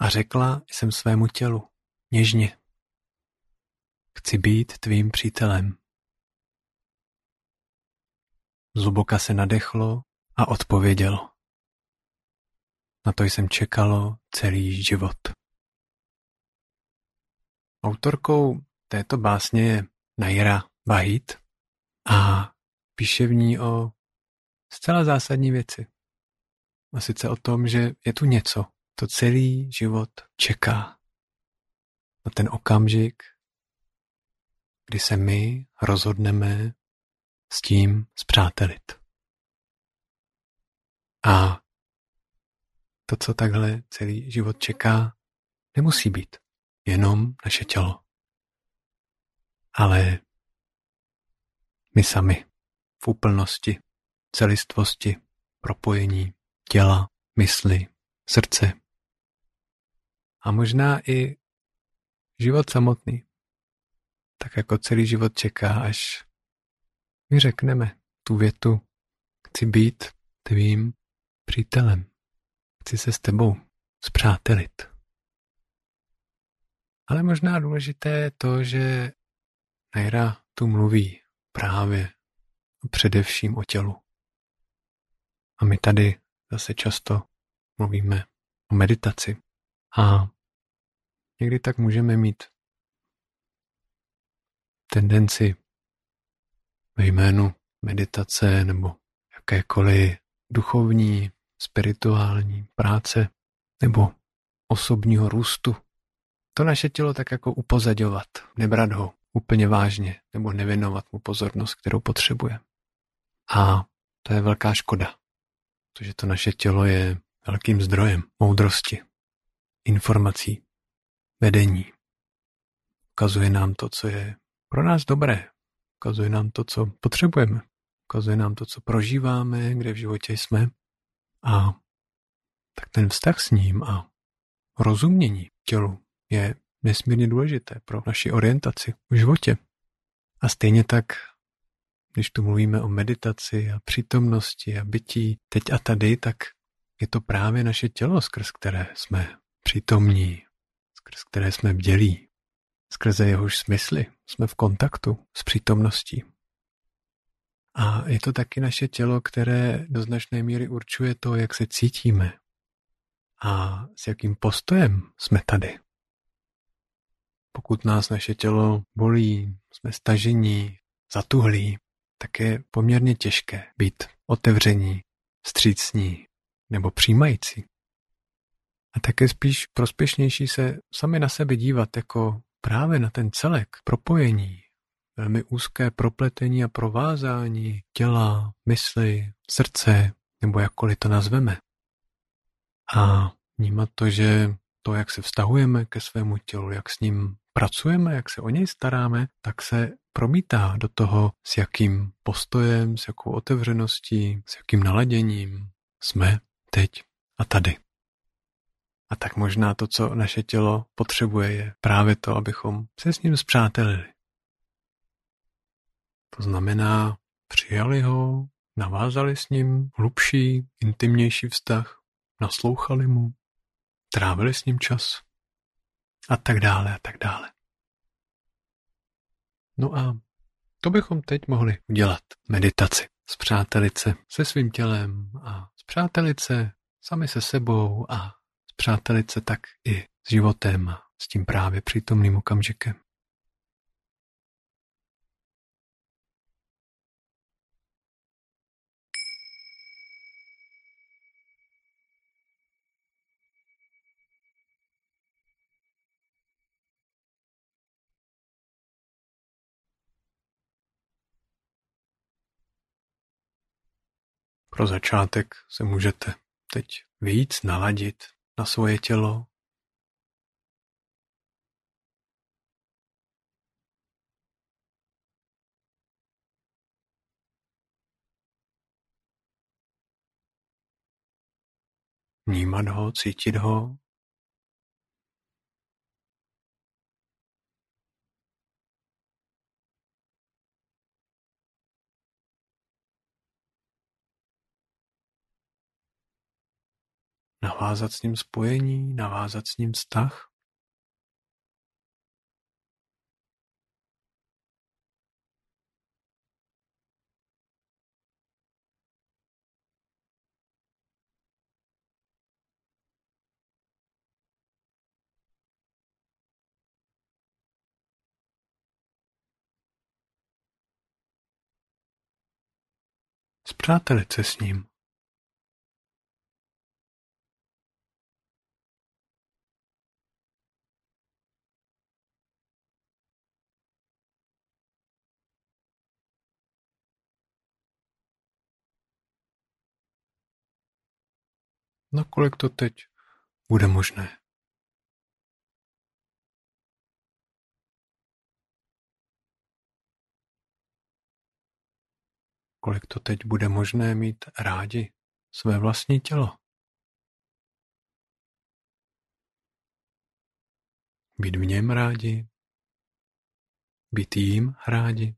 A řekla jsem svému tělu, něžně, chci být tvým přítelem. Zluboka se nadechlo a odpovědělo. Na to jsem čekalo celý život. Autorkou této básně je Naira Bahit a píše v ní o zcela zásadní věci. A sice o tom, že je tu něco, to celý život čeká na ten okamžik, kdy se my rozhodneme s tím zpřátelit. A to, co takhle celý život čeká, nemusí být jenom naše tělo. Ale my sami v úplnosti, celistvosti, propojení těla, mysli, srdce. A možná i život samotný. Tak jako celý život čeká, až my řekneme tu větu, chci být tvým přítelem. Chci se s tebou zpřátelit. Ale možná důležité je to, že Naira tu mluví právě především o tělu. A my tady zase často mluvíme o meditaci. A někdy tak můžeme mít tendenci ve jménu meditace nebo jakékoliv duchovní, spirituální práce nebo osobního růstu. To naše tělo tak jako upozadovat, nebrat ho úplně vážně nebo nevěnovat mu pozornost, kterou potřebuje. A to je velká škoda, protože to naše tělo je velkým zdrojem moudrosti, informací, vedení. Ukazuje nám to, co je pro nás dobré, ukazuje nám to, co potřebujeme, ukazuje nám to, co prožíváme, kde v životě jsme a tak ten vztah s ním a rozumění tělu je nesmírně důležité pro naši orientaci v životě. A stejně tak, když tu mluvíme o meditaci a přítomnosti a bytí teď a tady, tak je to právě naše tělo, skrz které jsme přítomní, skrz které jsme bdělí, skrze jehož smysly jsme v kontaktu s přítomností. A je to taky naše tělo, které do značné míry určuje to, jak se cítíme a s jakým postojem jsme tady. Pokud nás naše tělo bolí, jsme stažení, zatuhlí, tak je poměrně těžké být otevření, střícní nebo přijímající. A také spíš prospěšnější se sami na sebe dívat jako právě na ten celek, propojení, velmi úzké propletení a provázání těla, mysli, srdce, nebo jakkoliv to nazveme. A vnímat to, že to, jak se vztahujeme ke svému tělu, jak s ním pracujeme, jak se o něj staráme, tak se promítá do toho, s jakým postojem, s jakou otevřeností, s jakým naladěním jsme teď a tady. A tak možná to, co naše tělo potřebuje, je právě to, abychom se s ním zpřátelili. To znamená, přijali ho, navázali s ním hlubší, intimnější vztah, naslouchali mu, trávili s ním čas a tak dále a tak dále. No a to bychom teď mohli udělat. Meditaci. Zpřátelit se se svým tělem a zpřátelit se sami se sebou a zpřátelit se tak i s životem a s tím právě přítomným okamžikem. Pro začátek se můžete teď víc naladit na svoje tělo. Vnímat ho, cítit ho. Navázat s ním spojení, navázat s ním vztah. Zpřátelit se s ním. Nakolik to teď bude možné? Kolik to teď bude možné mít rádi své vlastní tělo? Být v něm rádi? Být jím rádi?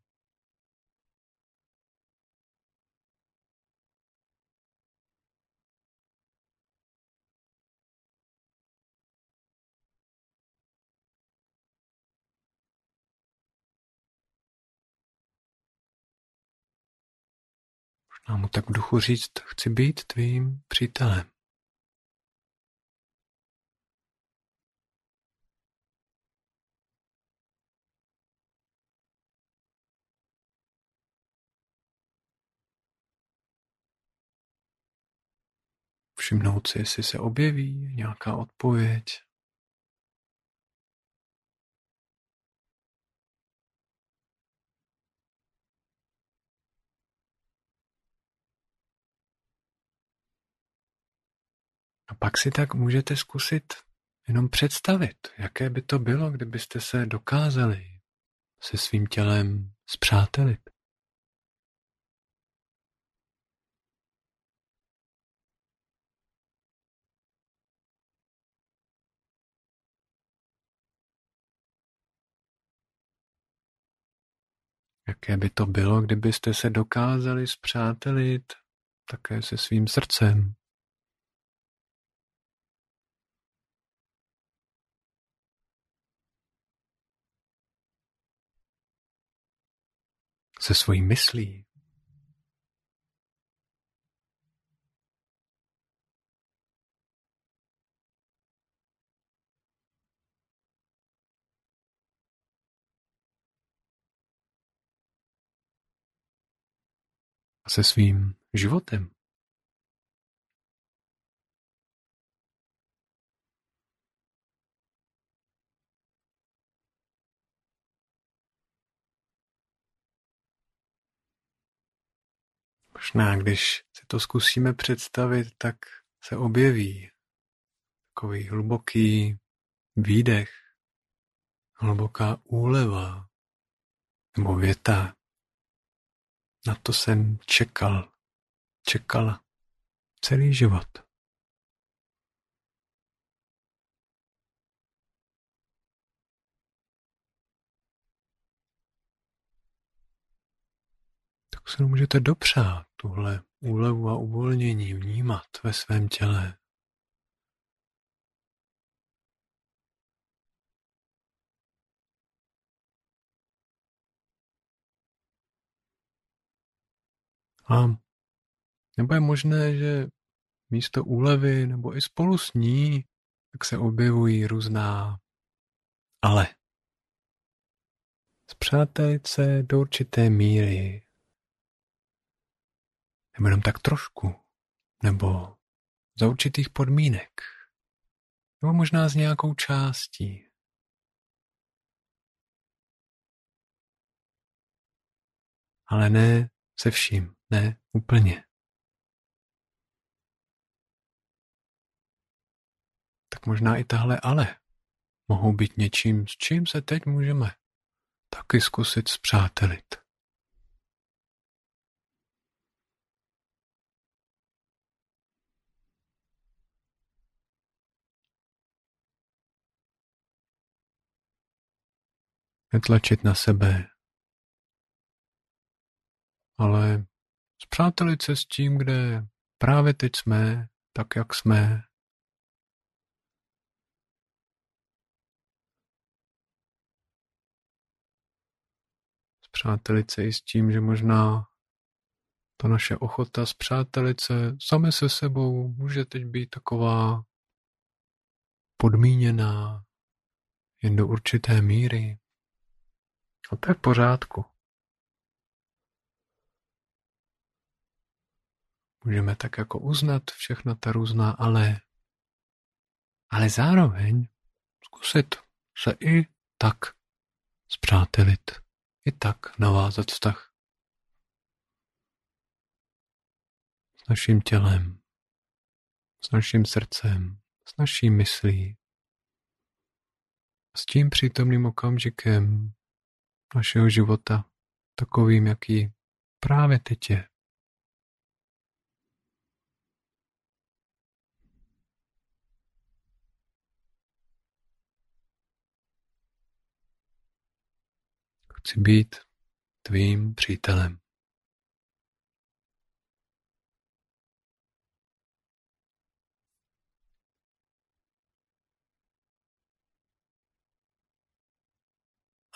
A mu tak v duchu říct, chci být tvým přítelem. Všimnout si, jestli se objeví nějaká odpověď. A pak si tak můžete zkusit jenom představit, jaké by to bylo, kdybyste se dokázali se svým tělem zpřátelit. Jaké by to bylo, kdybyste se dokázali zpřátelit také se svým srdcem. Se svojí myslí. se svým životem. Možná, když si to zkusíme představit, tak se objeví takový hluboký výdech, hluboká úleva nebo věta, na to jsem čekal, čekala celý život. Tak se můžete dopřát tuhle úlevu a uvolnění vnímat ve svém těle. A nebo je možné, že místo úlevy nebo i spolu s ní, tak se objevují různá ale. Zpřátelit se do určité míry. Nebo jenom tak trošku. Nebo za určitých podmínek. Nebo možná s nějakou částí. Ale ne se vším. Ne, úplně. Tak možná i tahle ale mohou být něčím, s čím se teď můžeme taky zkusit zpřátelit. netlačit na sebe, ale zpřátelit se s tím, kde právě teď jsme, tak jak jsme. Zpřátelit se i s tím, že možná ta naše ochota zpřátelit se sami se sebou může teď být taková podmíněná jen do určité míry. A to je v pořádku. Můžeme tak jako uznat všechna ta různá ale, ale zároveň zkusit se i tak zpřátelit, i tak navázat vztah s naším tělem, s naším srdcem, s naší myslí, s tím přítomným okamžikem našeho života, takovým, jaký právě teď je. Chci být tvým přítelem.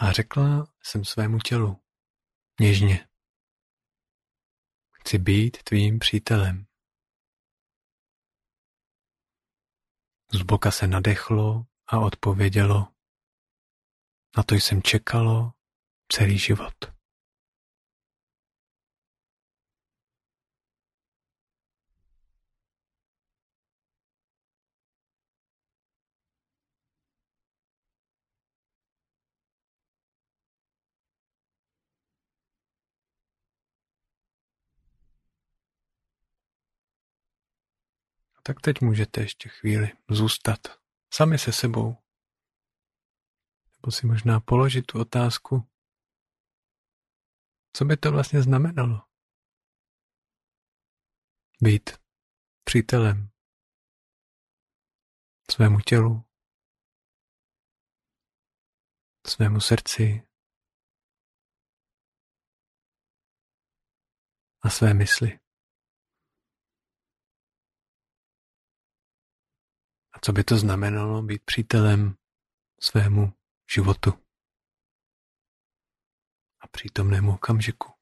A řekla jsem svému tělu, něžně, chci být tvým přítelem. Zboka se nadechlo a odpovědělo, na to jsem čekalo celý život. Tak teď můžete ještě chvíli zůstat sami se sebou. Nebo si možná položit tu otázku, co by to vlastně znamenalo? Být přítelem svému tělu, svému srdci a své mysli. Co by to znamenalo být přítelem svému životu? a přítomnému okamžiku.